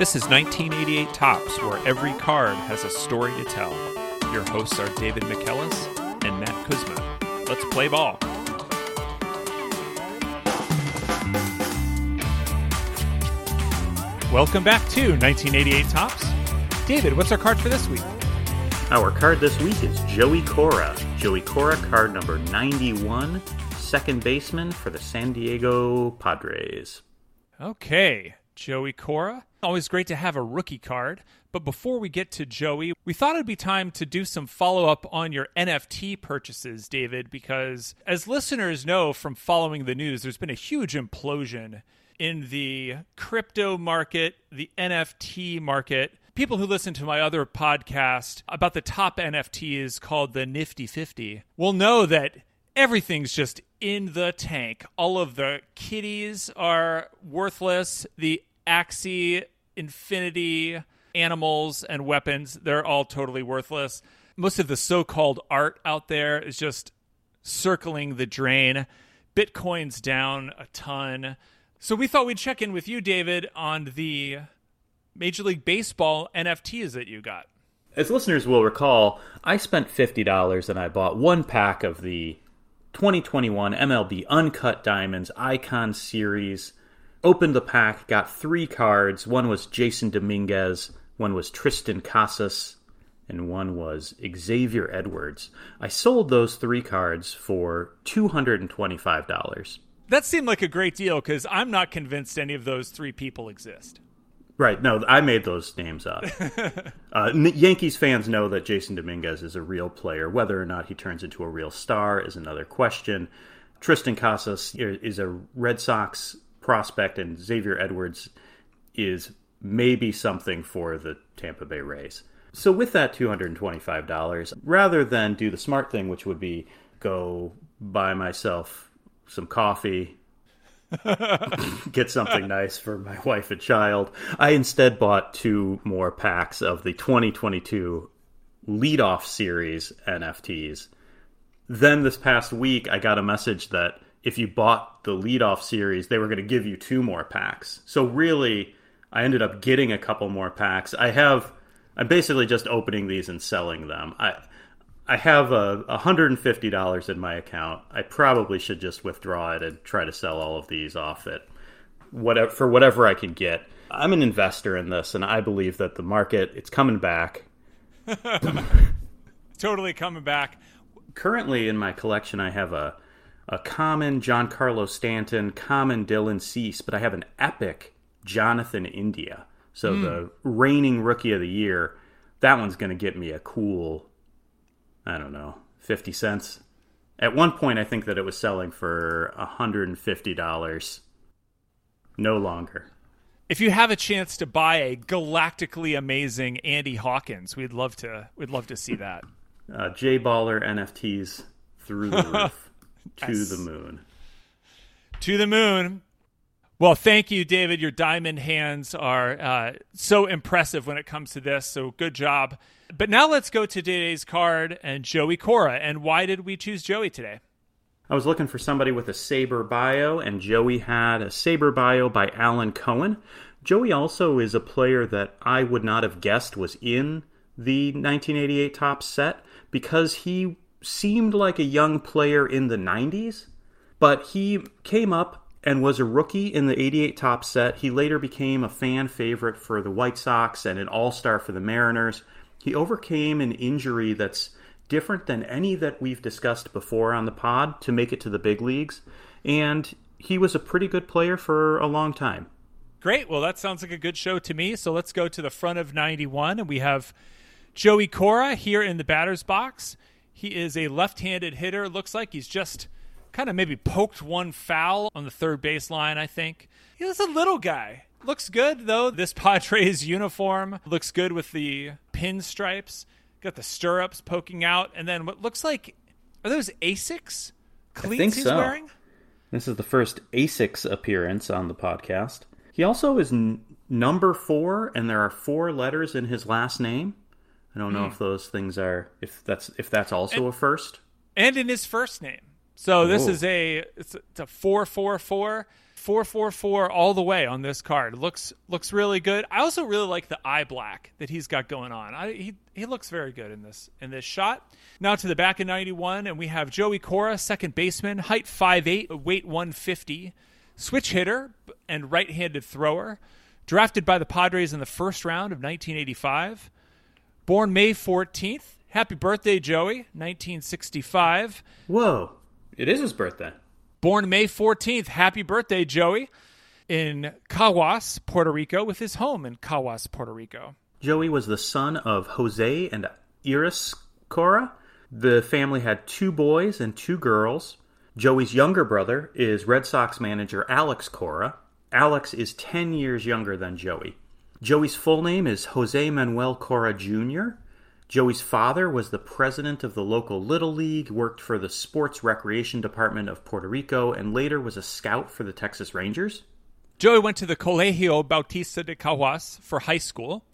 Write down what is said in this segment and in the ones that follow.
This is 1988 Topps, where every card has a story to tell. Your hosts are David McKellis and Matt Kuzma. Let's play ball. Welcome back to 1988 Topps. David, what's our card for this week? Our card this week is Joey Cora. Joey Cora, card number 91, second baseman for the San Diego Padres. Okay, Joey Cora. Always great to have a rookie card. But before we get to Joey, we thought it'd be time to do some follow up on your NFT purchases, David, because as listeners know from following the news, there's been a huge implosion in the crypto market, the NFT market. People who listen to my other podcast about the top NFTs called the Nifty 50 will know that everything's just in the tank. All of the kitties are worthless. The Axie Infinity animals and weapons, they're all totally worthless. Most of the so called art out there is just circling the drain. Bitcoin's down a ton. So we thought we'd check in with you, David, on the Major League Baseball NFTs that you got. As listeners will recall, I spent $50 and I bought one pack of the 2021 MLB Uncut Diamonds Icon Series. Opened the pack, got three cards. One was Jasson Dominguez, one was Triston Casas, and one was Xavier Edwards. I sold those three cards for $225. That seemed like a great deal because I'm not convinced any of those three people exist. Right. No, I made those names up. uh, Yankees fans know that Jasson Dominguez is a real player. Whether or not he turns into a real star is another question. Triston Casas is a Red Sox prospect, and Xavier Edwards is maybe something for the Tampa Bay Rays. So, with that $225, rather than do the smart thing, which would be go buy myself some coffee, get something nice for my wife and child. I instead bought two more packs of the 2022 leadoff series NFTs. Then this past week, I got a message that if you bought the leadoff series, they were going to give you two more packs. So really, I ended up getting a couple more packs. I have, I'm basically just opening these and selling them. I I have a $150 in my account. I probably should just withdraw it and try to sell all of these off it whatever for whatever I can get. I'm an investor in this and I believe that the market it's coming back. totally coming back. Currently in my collection I have a a common John Giancarlo Stanton, common Dylan Cease, but I have an epic Jonathan India. So mm. the reigning rookie of the year, that one's going to get me a cool I don't know, 50 cents. At one point, I think that it was selling for $150. No longer. If you have a chance to buy a galactically amazing Andy Hawkins, we'd love to. We'd love to see that. Uh, J Baller NFTs through the roof to yes. the moon. To the moon. Well, thank you, David. Your diamond hands are uh, so impressive when it comes to this. So good job. But now let's go to today's card and Joey Cora. And why did we choose Joey today? I was looking for somebody with a SABR bio, and Joey had a SABR bio by Alan Cohen. Joey also is a player that I would not have guessed was in the 1988 Topps set because he seemed like a young player in the 90s, but he came up and was a rookie in the 88 Topps set. He later became a fan favorite for the White Sox and an all star for the Mariners. He overcame an injury that's different than any that we've discussed before on the pod to make it to the big leagues. And he was a pretty good player for a long time. Great. Well, that sounds like a good show to me. So let's go to the front of 91. And we have Joey Cora here in the batter's box. He is a left handed hitter. Looks like he's just kind of maybe poked one foul on the third baseline, I think. He's a little guy. Looks good though. This Padres uniform looks good with the pinstripes. Got the stirrups poking out, and then what looks like are those Asics cleats he's so. wearing? This is the first Asics appearance on the podcast. He also is n- number four, and there are four letters in his last name. I don't know mm. if those things are if that's if that's also and, a first. And in his first name. So this is a it's, a it's a four four four Four four four all the way on this card. Looks looks really good. I also really like the eye black that he's got going on. I, he he looks very good in this in this shot. Now to the back of ninety one, and we have Joey Cora, second baseman, height 5'8", weight one fifty, switch hitter and right handed thrower, drafted by the Padres in the first round of nineteen eighty five, born May fourteenth. Happy birthday, Joey, nineteen sixty five. Whoa, it is his birthday. Born May 14th. Happy birthday, Joey, in Caguas, Puerto Rico, with his home in Caguas, Puerto Rico. Joey was the son of Jose and Iris Cora. The family had two boys and two girls. Joey's younger brother is Red Sox manager Alex Cora. Alex is 10 years younger than Joey. Joey's full name is Jose Manuel Cora Jr. Joey's father was the president of the local Little League, worked for the Sports Recreation Department of Puerto Rico, and later was a scout for the Texas Rangers. Joey went to the Colegio Bautista de Caguas for high school,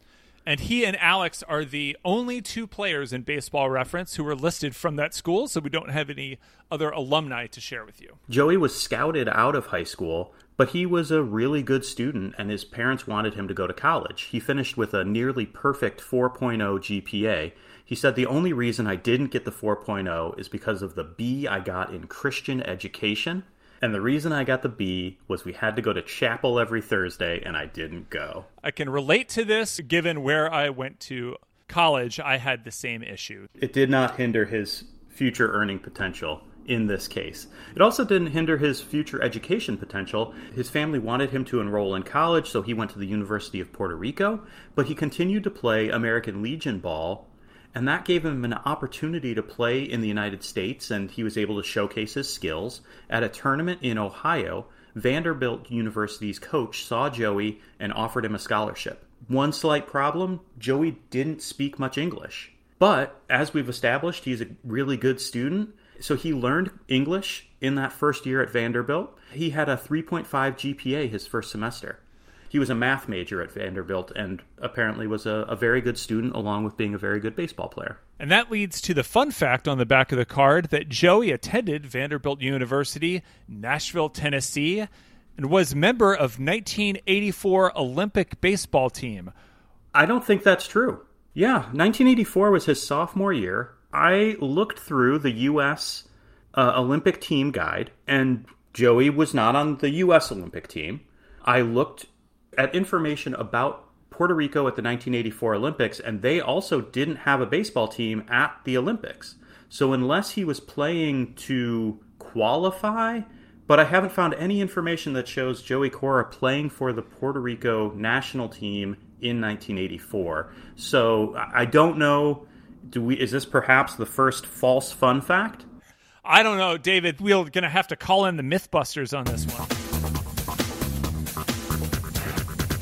and he and Alex are the only two players in baseball reference who were listed from that school, so we don't have any other alumni to share with you. Joey was scouted out of high school, but he was a really good student, and his parents wanted him to go to college. He finished with a nearly perfect 4.0 GPA. He said, The only reason I didn't get the 4.0 is because of the B I got in Christian education. And the reason I got the B was we had to go to chapel every Thursday, and I didn't go. I can relate to this given where I went to college. I had the same issue. It did not hinder his future earning potential in this case. It also didn't hinder his future education potential. His family wanted him to enroll in college, so he went to the University of Puerto Rico, but he continued to play American Legion ball, and that gave him an opportunity to play in the United States, and he was able to showcase his skills. At a tournament in Ohio, Vanderbilt University's coach saw Joey and offered him a scholarship. One slight problem Joey didn't speak much English. But as we've established, he's a really good student so he learned English in that first year at Vanderbilt. He had a 3.5 GPA his first semester. He was a math major at Vanderbilt and apparently was a, a, very good student, along with being a very good baseball player. And that leads to the fun fact on the back of the card that Joey attended Vanderbilt University, Nashville, Tennessee, and was member of 1984 Olympic baseball team. I don't think that's true. Yeah, 1984 was his sophomore year. I looked through the U.S. Uh, Olympic team guide, and Joey was not on the U.S. Olympic team. I looked at information about Puerto Rico at the 1984 Olympics, and they also didn't have a baseball team at the Olympics. So, unless he was playing to qualify, but I haven't found any information that shows Joey Cora playing for the Puerto Rico national team in 1984. So, I don't know do we is this perhaps the first false fun fact? I don't know, David. We're going to have to call in the Mythbusters on this one.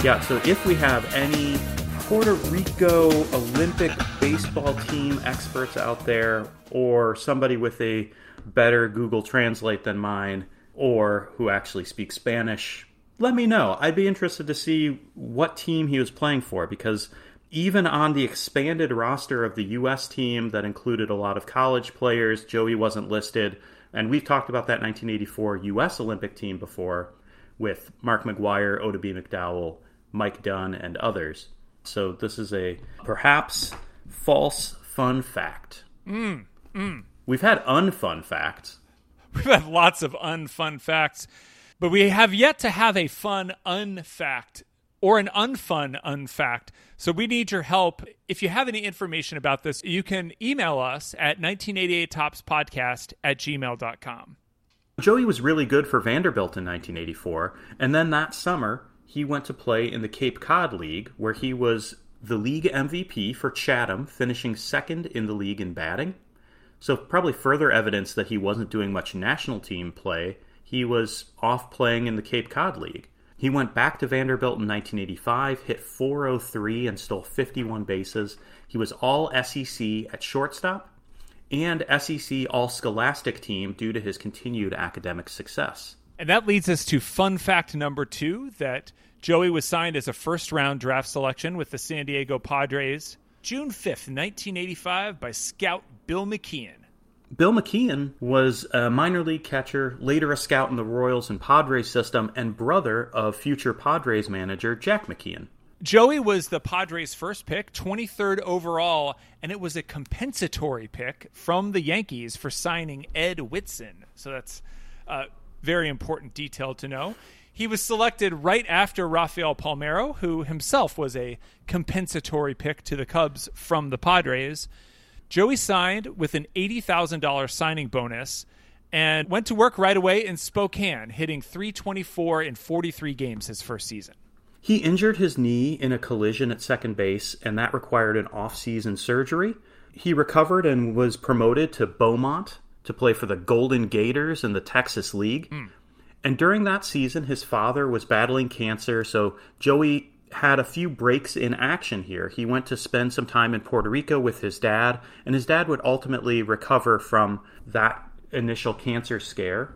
Yeah, so if we have any Puerto Rico Olympic baseball team experts out there, or somebody with a better Google Translate than mine, or who actually speaks Spanish, let me know. I'd be interested to see what team he was playing for because even on the expanded roster of the U.S. team that included a lot of college players, Joey wasn't listed. And we've talked about that 1984 U.S. Olympic team before with Mark McGwire, Oddibe McDowell, Mike Dunne, and others. So this is a perhaps false fun fact. Mm, mm. We've had unfun facts. We've had lots of unfun facts, but we have yet to have a fun unfact or an unfun unfact. So we need your help. If you have any information about this, you can email us at 1988topspodcast at gmail.com. Joey was really good for Vanderbilt in 1984, and then that summer he went to play in the Cape Cod League, where he was the league MVP for Chatham, finishing second in the league in batting. So, probably further evidence that he wasn't doing much national team play. He was off playing in the Cape Cod League. He went back to Vanderbilt in 1985, hit 403 and stole 51 bases. He was all SEC at shortstop and SEC All Scholastic team due to his continued academic success. And that leads us to fun fact number two that Joey was signed as a first round draft selection with the San Diego Padres June 5th, 1985, by scout Bill McKeon. Bill McKeon was a minor league catcher, later a scout in the Royals and Padres system, and brother of future Padres manager Jack McKeon. Joey was the Padres' first pick, 23rd overall, and it was a compensatory pick from the Yankees for signing Ed Whitson. So that's a very important detail to know. He was selected right after Rafael Palmeiro, who himself was a compensatory pick to the Cubs from the Padres. Joey signed with an $80,000 signing bonus and went to work right away in Spokane, hitting 324 in 43 games his first season. He injured his knee in a collision at second base, and that required an off-season surgery. He recovered and was promoted to Beaumont to play for the Golden Gators in the Texas League. Mm. And during that season, his father was battling cancer, so Joey had a few breaks in action here. He went to spend some time in Puerto Rico with his dad, and his dad would ultimately recover from that initial cancer scare.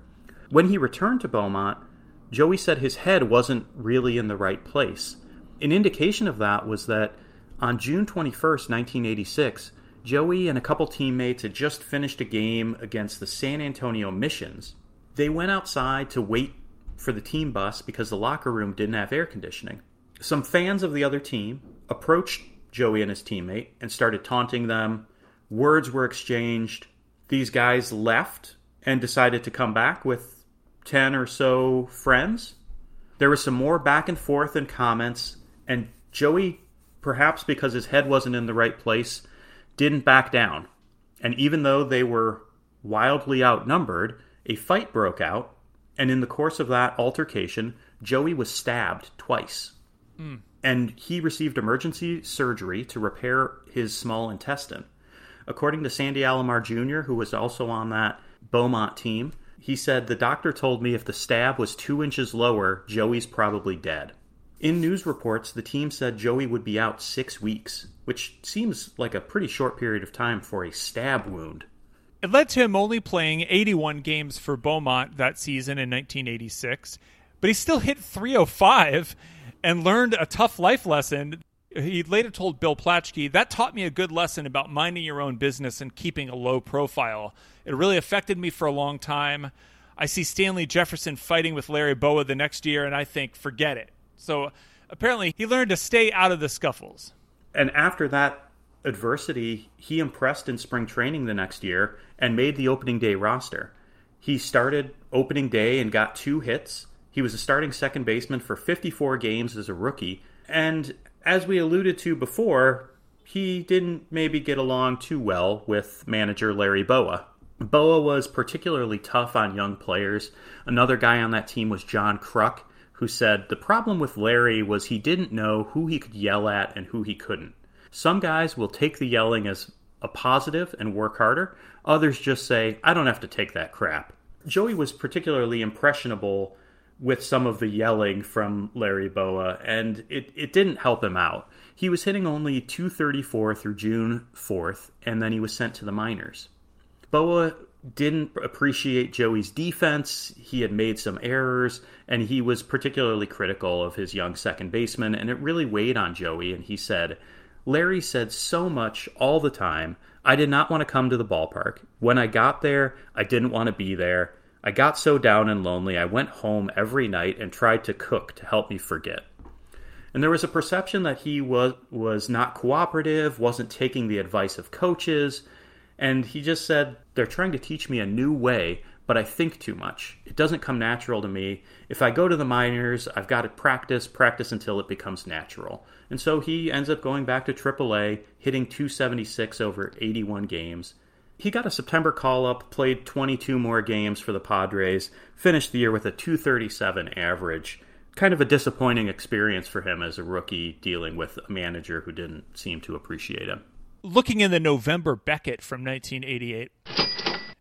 When he returned to Beaumont, Joey said his head wasn't really in the right place. An indication of that was that on June 21st, 1986, Joey and a couple teammates had just finished a game against the San Antonio Missions they went outside to wait for the team bus because the locker room didn't have air conditioning. Some fans of the other team approached Joey and his teammate and started taunting them. Words were exchanged. These guys left and decided to come back with 10 or so friends. There was some more back and forth and comments, and Joey, perhaps because his head wasn't in the right place, didn't back down. And even though they were wildly outnumbered, a fight broke out, and in the course of that altercation, Joey was stabbed twice. Mm. And he received emergency surgery to repair his small intestine. According to Sandy Alomar Jr., who was also on that Beaumont team, he said, The doctor told me if the stab was two inches lower, Joey's probably dead. In news reports, the team said Joey would be out six weeks, which seems like a pretty short period of time for a stab wound. It led to him only playing 81 games for Beaumont that season in 1986, but he still hit 305 and learned a tough life lesson. He later told Bill Plaschke, that taught me a good lesson about minding your own business and keeping a low profile. It really affected me for a long time. I see Stanley Jefferson fighting with Larry Bowa the next year, and I think, forget it. So apparently, he learned to stay out of the scuffles. And after that adversity, he impressed in spring training the next year and made the opening day roster. He started opening day and got two hits. He was a starting second baseman for 54 games as a rookie. And as we alluded to before, he didn't maybe get along too well with manager Larry Bowa. Bowa was particularly tough on young players. Another guy on that team was John Kruk, who said the problem with Larry was he didn't know who he could yell at and who he couldn't. Some guys will take the yelling as a positive and work harder. Others just say, I don't have to take that crap. Joey was particularly impressionable with some of the yelling from Larry Bowa, and it, it didn't help him out. He was hitting only 234 through June 4th, and then he was sent to the minors. Bowa didn't appreciate Joey's defense. He had made some errors, and he was particularly critical of his young second baseman, and it really weighed on Joey. And he said, Larry said so much all the time. I did not want to come to the ballpark. When I got there, I didn't want to be there. I got so down and lonely, I went home every night and tried to cook to help me forget. And there was a perception that he was, was not cooperative, wasn't taking the advice of coaches, and he just said, They're trying to teach me a new way, but I think too much. It doesn't come natural to me. If I go to the minors, I've got to practice, practice until it becomes natural. And so he ends up going back to AAA, hitting 276 over 81 games. He got a September call up, played 22 more games for the Padres, finished the year with a 237 average. Kind of a disappointing experience for him as a rookie dealing with a manager who didn't seem to appreciate him. Looking in the November Beckett from 1988,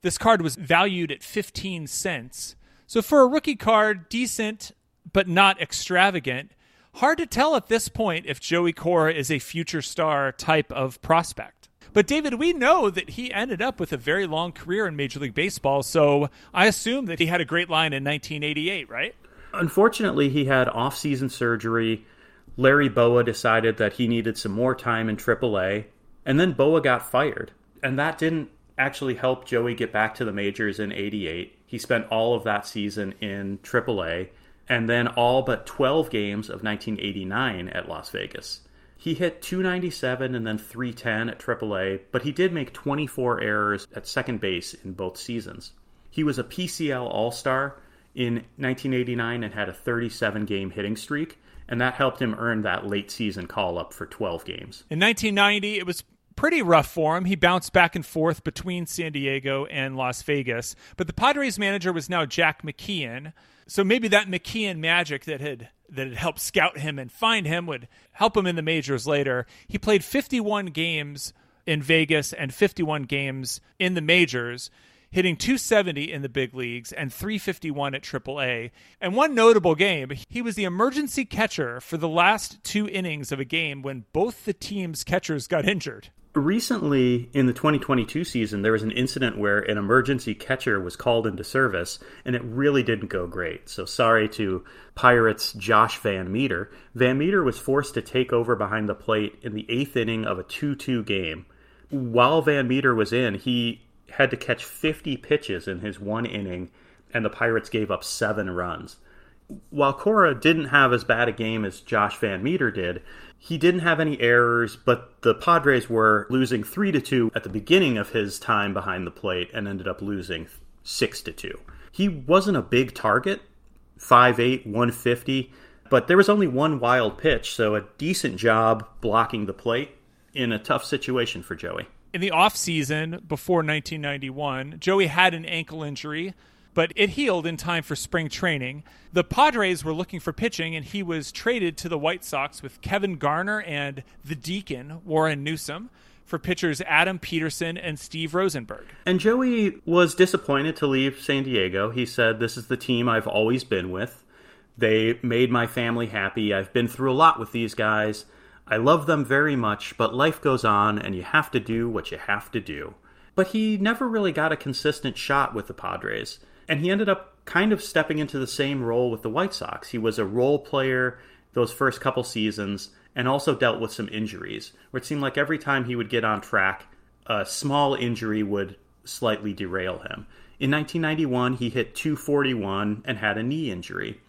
this card was valued at 15 cents. So for a rookie card, decent but not extravagant. Hard to tell at this point if Joey Cora is a future star type of prospect. But David, we know that he ended up with a very long career in Major League Baseball, so I assume that he had a great line in 1988, right? Unfortunately, he had off-season surgery. Larry Bowa decided that he needed some more time in AAA, and then Bowa got fired. And that didn't actually help Joey get back to the majors in 88. He spent all of that season in AAA and then all but 12 games of 1989 at Las Vegas. He hit 297 and then 310 at AAA, but he did make 24 errors at second base in both seasons. He was a PCL All Star in 1989 and had a 37 game hitting streak, and that helped him earn that late season call up for 12 games. In 1990, it was pretty rough for him. He bounced back and forth between San Diego and Las Vegas, but the Padres manager was now Jack McKeon. So maybe that McKeon magic that had that had helped scout him and find him would help him in the majors later. He played 51 games in Vegas and 51 games in the majors, hitting 270 in the big leagues and 351 at AAA. And one notable game, he was the emergency catcher for the last two innings of a game when both the team's catchers got injured. Recently, in the 2022 season, there was an incident where an emergency catcher was called into service, and it really didn't go great. So, sorry to Pirates' Josh VanMeter. Van Meter was forced to take over behind the plate in the eighth inning of a 2 2 game. While VanMeter was in, he had to catch 50 pitches in his one inning, and the Pirates gave up seven runs. While Cora didn't have as bad a game as Josh VanMeter did, he didn't have any errors, but the Padres were losing 3 to 2 at the beginning of his time behind the plate and ended up losing 6 to 2. He wasn't a big target, 5'8, 150, but there was only one wild pitch, so a decent job blocking the plate in a tough situation for Joey. In the offseason before 1991, Joey had an ankle injury but it healed in time for spring training. The Padres were looking for pitching, and he was traded to the White Sox with Kevin Garner and the Deacon, Warren Newson, for pitchers Adam Peterson and Steve Rosenberg. And Joey was disappointed to leave San Diego. He said, This is the team I've always been with. They made my family happy. I've been through a lot with these guys. I love them very much, but life goes on, and you have to do what you have to do. But he never really got a consistent shot with the Padres. And he ended up kind of stepping into the same role with the White Sox. He was a role player those first couple seasons and also dealt with some injuries, where it seemed like every time he would get on track, a small injury would slightly derail him. In 1991, he hit 241 and had a knee injury.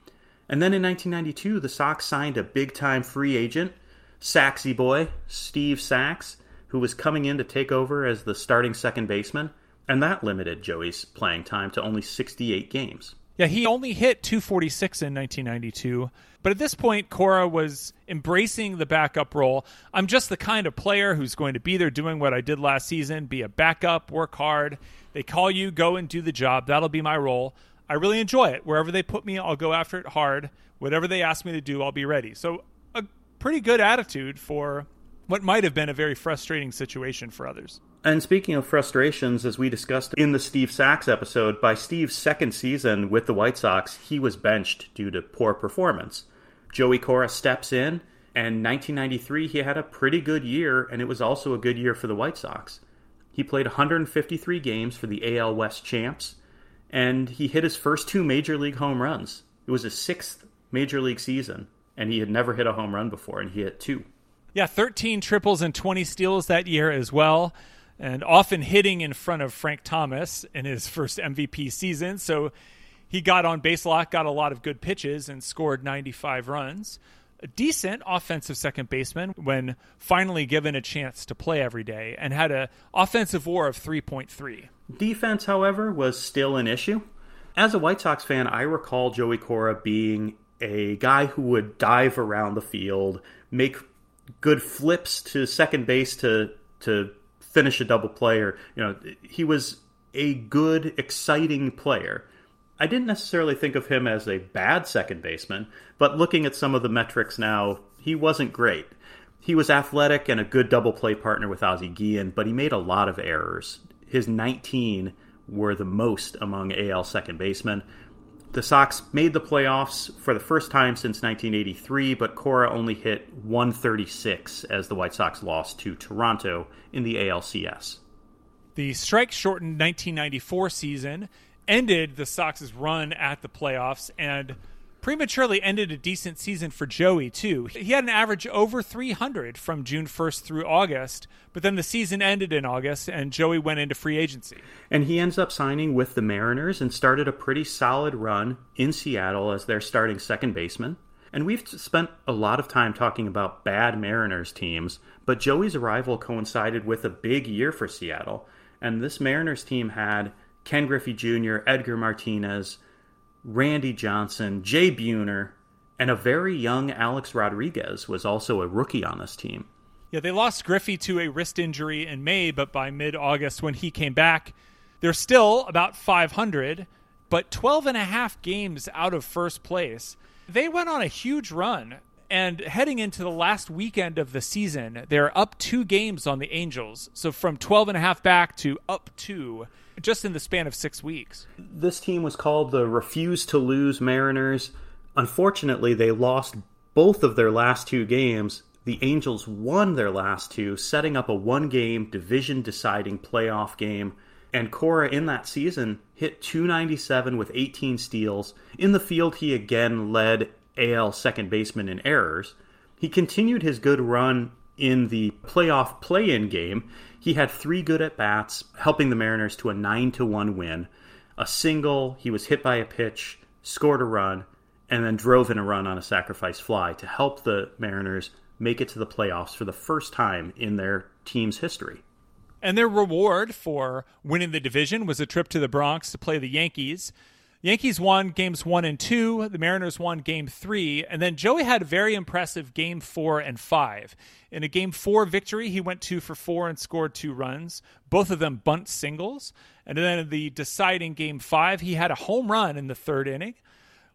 And then in 1992, the Sox signed a big time free agent, Saxy boy, Steve Sax, who was coming in to take over as the starting second baseman and that limited Joey's playing time to only 68 games. Yeah, he only hit 246 in 1992. But at this point, Cora was embracing the backup role. I'm just the kind of player who's going to be there doing what I did last season be a backup, work hard. They call you, go and do the job. That'll be my role. I really enjoy it. Wherever they put me, I'll go after it hard. Whatever they ask me to do, I'll be ready. So, a pretty good attitude for what might have been a very frustrating situation for others. And speaking of frustrations, as we discussed in the Steve Sax episode, by Steve's second season with the White Sox, he was benched due to poor performance. Joey Cora steps in, and 1993 he had a pretty good year, and it was also a good year for the White Sox. He played 153 games for the AL West champs, and he hit his first two major league home runs. It was his sixth major league season, and he had never hit a home run before, and he hit two. Yeah, 13 triples and 20 steals that year as well and often hitting in front of Frank Thomas in his first MVP season. So he got on base a lot, got a lot of good pitches, and scored 95 runs. A decent offensive second baseman when finally given a chance to play every day, and had an offensive WAR of 3.3. Defense, however, was still an issue. As a White Sox fan, I recall Joey Cora being a guy who would dive around the field, make good flips to second base to to finish a double play or you know he was a good exciting player. I didn't necessarily think of him as a bad second baseman but looking at some of the metrics now he wasn't great. He was athletic and a good double play partner with ozzie guillen but he made a lot of errors. His 19 were the most among al second basemen the Sox made the playoffs for the first time since 1983, but Cora only hit 136 as the White Sox lost to Toronto in the ALCS. The strike shortened 1994 season ended the Sox's run at the playoffs, and prematurely ended a decent season for Joey, too. He had an average over 300 from June 1st through August, but then the season ended in August and Joey went into free agency. And he ends up signing with the Mariners and started a pretty solid run in Seattle as their starting second baseman. And we've spent a lot of time talking about bad Mariners teams, but Joey's arrival coincided with a big year for Seattle. And this Mariners team had Ken Griffey Jr., Edgar Martinez, Randy Johnson, Jay Buhner, and a very young Alex Rodriguez was also a rookie on this team. Yeah, they lost Griffey to a wrist injury in May, but by mid August, when he came back, they're still about 500, but 12 and a half games out of first place. They went on a huge run, and heading into the last weekend of the season, they're up two games on the Angels. So from 12 and a half back to up two just in the span of six weeks. This team was called the Refuse to Lose Mariners. Unfortunately, they lost both of their last two games. The Angels won their last two, setting up a one game division deciding playoff game. And Cora in that season hit 297 with 18 steals. In the field, he again led AL second baseman in errors. He continued his good run in the playoff play in game he had three good at bats, helping the Mariners to a 9 to 1 win. A single, he was hit by a pitch, scored a run, and then drove in a run on a sacrifice fly to help the Mariners make it to the playoffs for the first time in their team's history. And their reward for winning the division was a trip to the Bronx to play the Yankees. Yankees won games one and two. The Mariners won game three. And then Joey had a very impressive game four and five. In a game four victory, he went two for four and scored two runs, both of them bunt singles. And then in the deciding game five, he had a home run in the third inning.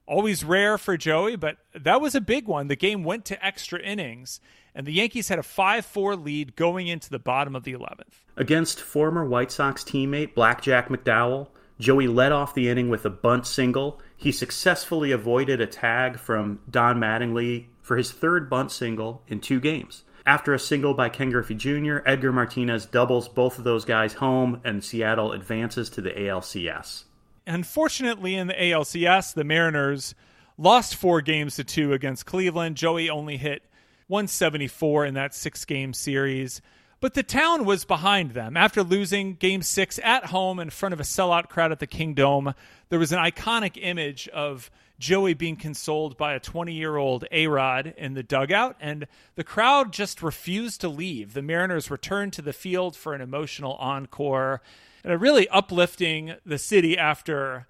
Always rare for Joey, but that was a big one. The game went to extra innings, and the Yankees had a 5 4 lead going into the bottom of the 11th. Against former White Sox teammate Blackjack McDowell, Joey led off the inning with a bunt single. He successfully avoided a tag from Don Mattingly for his third bunt single in two games. After a single by Ken Griffey Jr., Edgar Martinez doubles both of those guys home, and Seattle advances to the ALCS. Unfortunately, in the ALCS, the Mariners lost four games to two against Cleveland. Joey only hit 174 in that six game series. But the town was behind them. After losing game six at home in front of a sellout crowd at the Kingdome, there was an iconic image of Joey being consoled by a 20 year old A Rod in the dugout, and the crowd just refused to leave. The Mariners returned to the field for an emotional encore and really uplifting the city after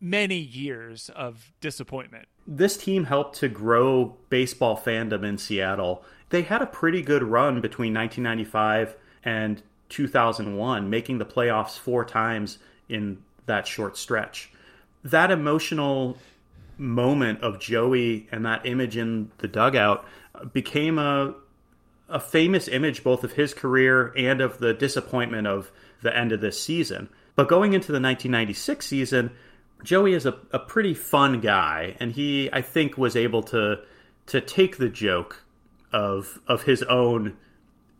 many years of disappointment. This team helped to grow baseball fandom in Seattle they had a pretty good run between 1995 and 2001, making the playoffs four times in that short stretch. That emotional moment of Joey and that image in the dugout became a a famous image both of his career and of the disappointment of the end of this season. But going into the 1996 season, Joey is a, a pretty fun guy, and he I think was able to to take the joke of of his own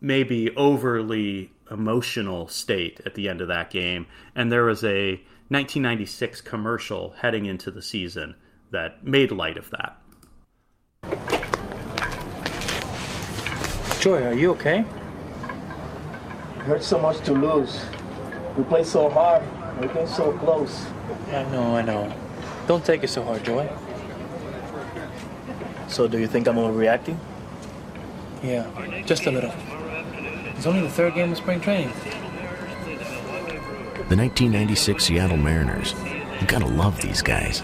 maybe overly emotional state at the end of that game and there was a 1996 commercial heading into the season that made light of that Joy, are you okay? It hurts so much to lose. We play so hard. We came so close. I know, I know. Don't take it so hard, Joy. So do you think I'm overreacting? Yeah, just a little. It's only the third game of spring training. The 1996 Seattle Mariners. You gotta love these guys.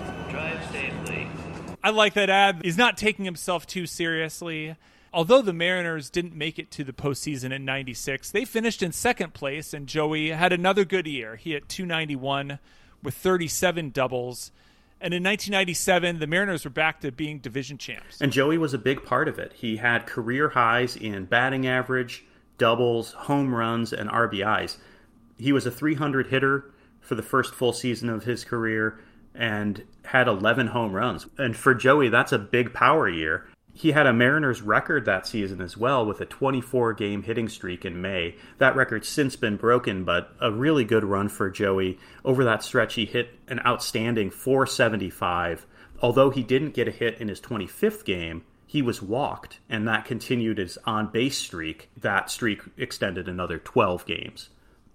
I like that ad. He's not taking himself too seriously. Although the Mariners didn't make it to the postseason in 96, they finished in second place, and Joey had another good year. He hit 291 with 37 doubles. And in 1997, the Mariners were back to being division champs. And Joey was a big part of it. He had career highs in batting average, doubles, home runs, and RBIs. He was a 300 hitter for the first full season of his career and had 11 home runs. And for Joey, that's a big power year. He had a Mariners record that season as well with a 24 game hitting streak in May. That record's since been broken, but a really good run for Joey. Over that stretch, he hit an outstanding 475, Although he didn't get a hit in his 25th game, he was walked, and that continued his on base streak. That streak extended another 12 games.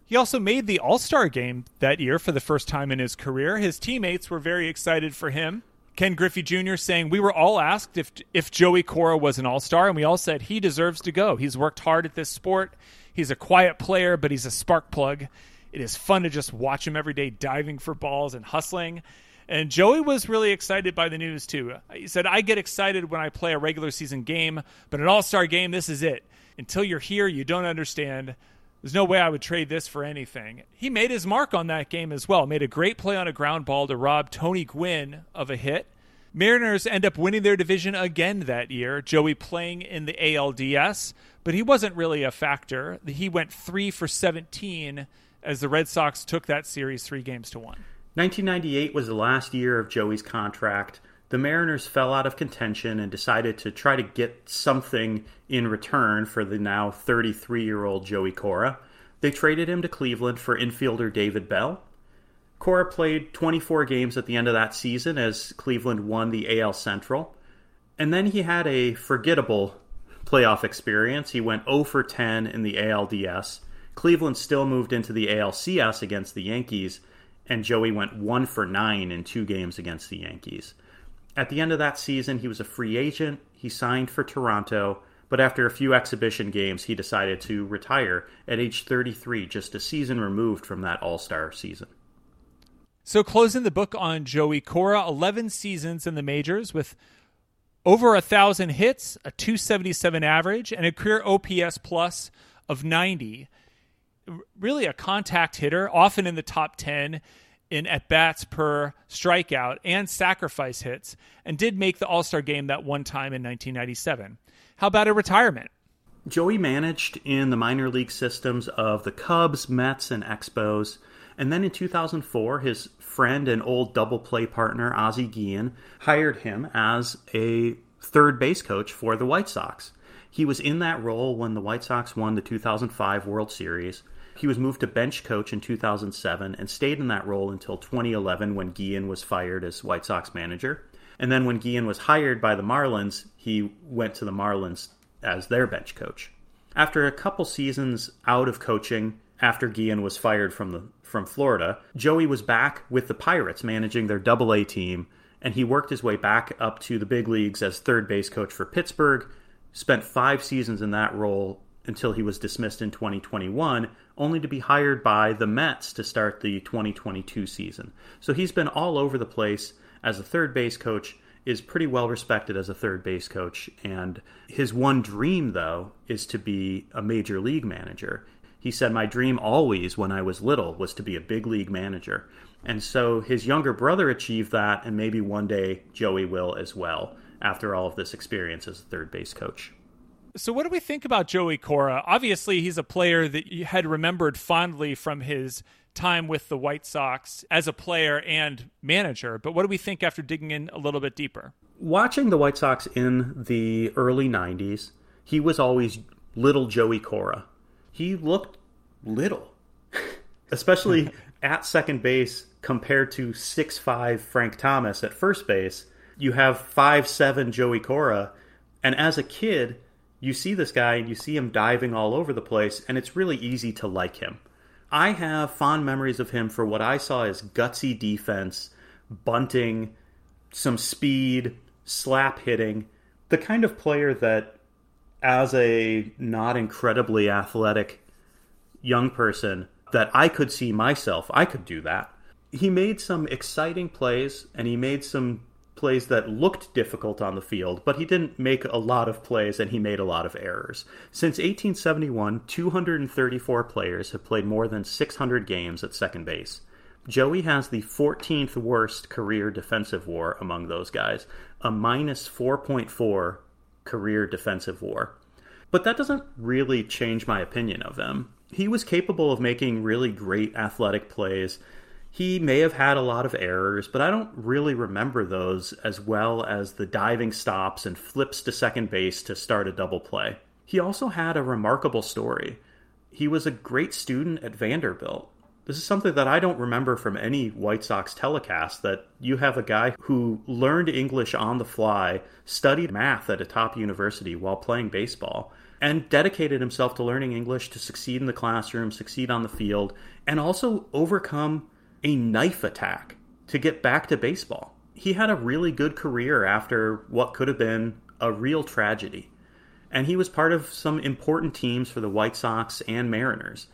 He also made the All Star game that year for the first time in his career. His teammates were very excited for him. Ken Griffey Jr. saying, We were all asked if, if Joey Cora was an All Star, and we all said he deserves to go. He's worked hard at this sport. He's a quiet player, but he's a spark plug. It is fun to just watch him every day diving for balls and hustling. And Joey was really excited by the news too. He said, I get excited when I play a regular season game, but an all star game, this is it. Until you're here, you don't understand. There's no way I would trade this for anything. He made his mark on that game as well. Made a great play on a ground ball to rob Tony Gwynn of a hit. Mariners end up winning their division again that year. Joey playing in the ALDS, but he wasn't really a factor. He went 3 for 17 as the Red Sox took that series 3 games to 1. 1998 was the last year of Joey's contract. The Mariners fell out of contention and decided to try to get something in return for the now 33 year old Joey Cora. They traded him to Cleveland for infielder David Bell. Cora played 24 games at the end of that season as Cleveland won the AL Central. And then he had a forgettable playoff experience. He went 0 for 10 in the ALDS. Cleveland still moved into the ALCS against the Yankees, and Joey went one for nine in two games against the Yankees. At the end of that season, he was a free agent. He signed for Toronto, but after a few exhibition games, he decided to retire at age 33, just a season removed from that All Star season. So, closing the book on Joey Cora, 11 seasons in the majors with over a thousand hits, a 277 average, and a career OPS plus of 90 really a contact hitter, often in the top 10 in at bats per strikeout and sacrifice hits, and did make the All Star game that one time in 1997. How about a retirement? Joey managed in the minor league systems of the Cubs, Mets, and Expos. And then in 2004, his friend and old double play partner, Ozzie Guillen, hired him as a third base coach for the White Sox. He was in that role when the White Sox won the 2005 World Series. He was moved to bench coach in 2007 and stayed in that role until 2011 when Guillen was fired as White Sox manager. And then when Guillen was hired by the Marlins, he went to the Marlins as their bench coach. After a couple seasons out of coaching, after Guillen was fired from the from Florida, Joey was back with the Pirates managing their double A team, and he worked his way back up to the big leagues as third base coach for Pittsburgh, spent five seasons in that role until he was dismissed in 2021, only to be hired by the Mets to start the 2022 season. So he's been all over the place as a third base coach, is pretty well respected as a third base coach, and his one dream, though, is to be a major league manager. He said, My dream always, when I was little, was to be a big league manager. And so his younger brother achieved that, and maybe one day Joey will as well after all of this experience as a third base coach. So, what do we think about Joey Cora? Obviously, he's a player that you had remembered fondly from his time with the White Sox as a player and manager. But what do we think after digging in a little bit deeper? Watching the White Sox in the early 90s, he was always little Joey Cora. He looked little, especially at second base compared to six five Frank Thomas at first base. You have five seven Joey Cora. And as a kid, you see this guy and you see him diving all over the place, and it's really easy to like him. I have fond memories of him for what I saw as gutsy defense, bunting, some speed, slap hitting, the kind of player that, as a not incredibly athletic young person, that I could see myself, I could do that. He made some exciting plays and he made some plays that looked difficult on the field, but he didn't make a lot of plays and he made a lot of errors. Since 1871, 234 players have played more than 600 games at second base. Joey has the 14th worst career defensive war among those guys, a minus 4.4 career defensive war. But that doesn't really change my opinion of him. He was capable of making really great athletic plays he may have had a lot of errors, but I don't really remember those as well as the diving stops and flips to second base to start a double play. He also had a remarkable story. He was a great student at Vanderbilt. This is something that I don't remember from any White Sox telecast that you have a guy who learned English on the fly, studied math at a top university while playing baseball, and dedicated himself to learning English to succeed in the classroom, succeed on the field, and also overcome a knife attack to get back to baseball. He had a really good career after what could have been a real tragedy. And he was part of some important teams for the White Sox and Mariners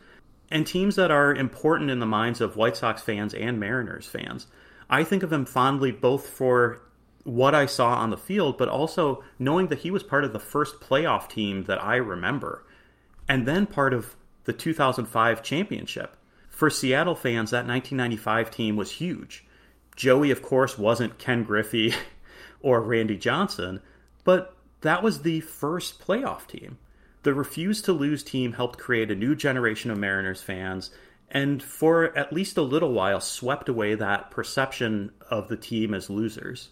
and teams that are important in the minds of White Sox fans and Mariners fans. I think of him fondly both for what I saw on the field, but also knowing that he was part of the first playoff team that I remember, and then part of the 2005 championship. For Seattle fans, that 1995 team was huge. Joey, of course, wasn't Ken Griffey or Randy Johnson, but that was the first playoff team. The Refuse to Lose team helped create a new generation of Mariners fans and for at least a little while swept away that perception of the team as losers.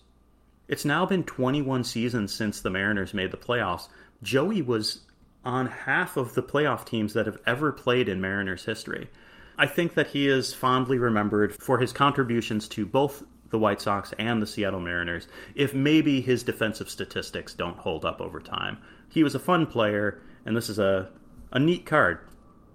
It's now been 21 seasons since the Mariners made the playoffs. Joey was on half of the playoff teams that have ever played in Mariners history. I think that he is fondly remembered for his contributions to both the White Sox and the Seattle Mariners, if maybe his defensive statistics don't hold up over time. He was a fun player, and this is a, a neat card.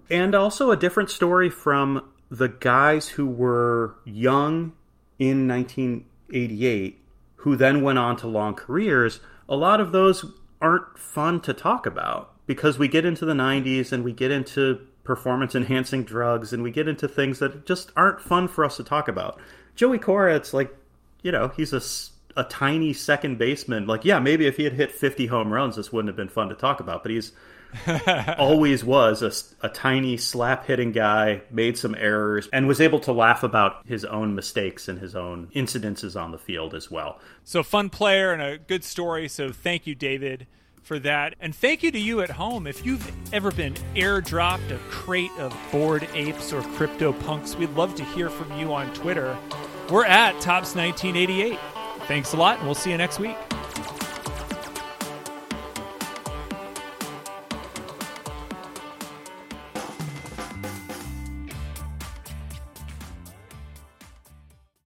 And also a different story from the guys who were young in 1988 who then went on to long careers. A lot of those aren't fun to talk about because we get into the 90s and we get into performance enhancing drugs and we get into things that just aren't fun for us to talk about. Joey Cora, it's like, you know, he's a a tiny second baseman. Like, yeah, maybe if he had hit 50 home runs, this wouldn't have been fun to talk about. But he's always was a, a tiny slap hitting guy, made some errors, and was able to laugh about his own mistakes and his own incidences on the field as well. So, fun player and a good story. So, thank you, David, for that. And thank you to you at home. If you've ever been airdropped a crate of bored apes or crypto punks, we'd love to hear from you on Twitter. We're at Topps1988. Thanks a lot, and we'll see you next week.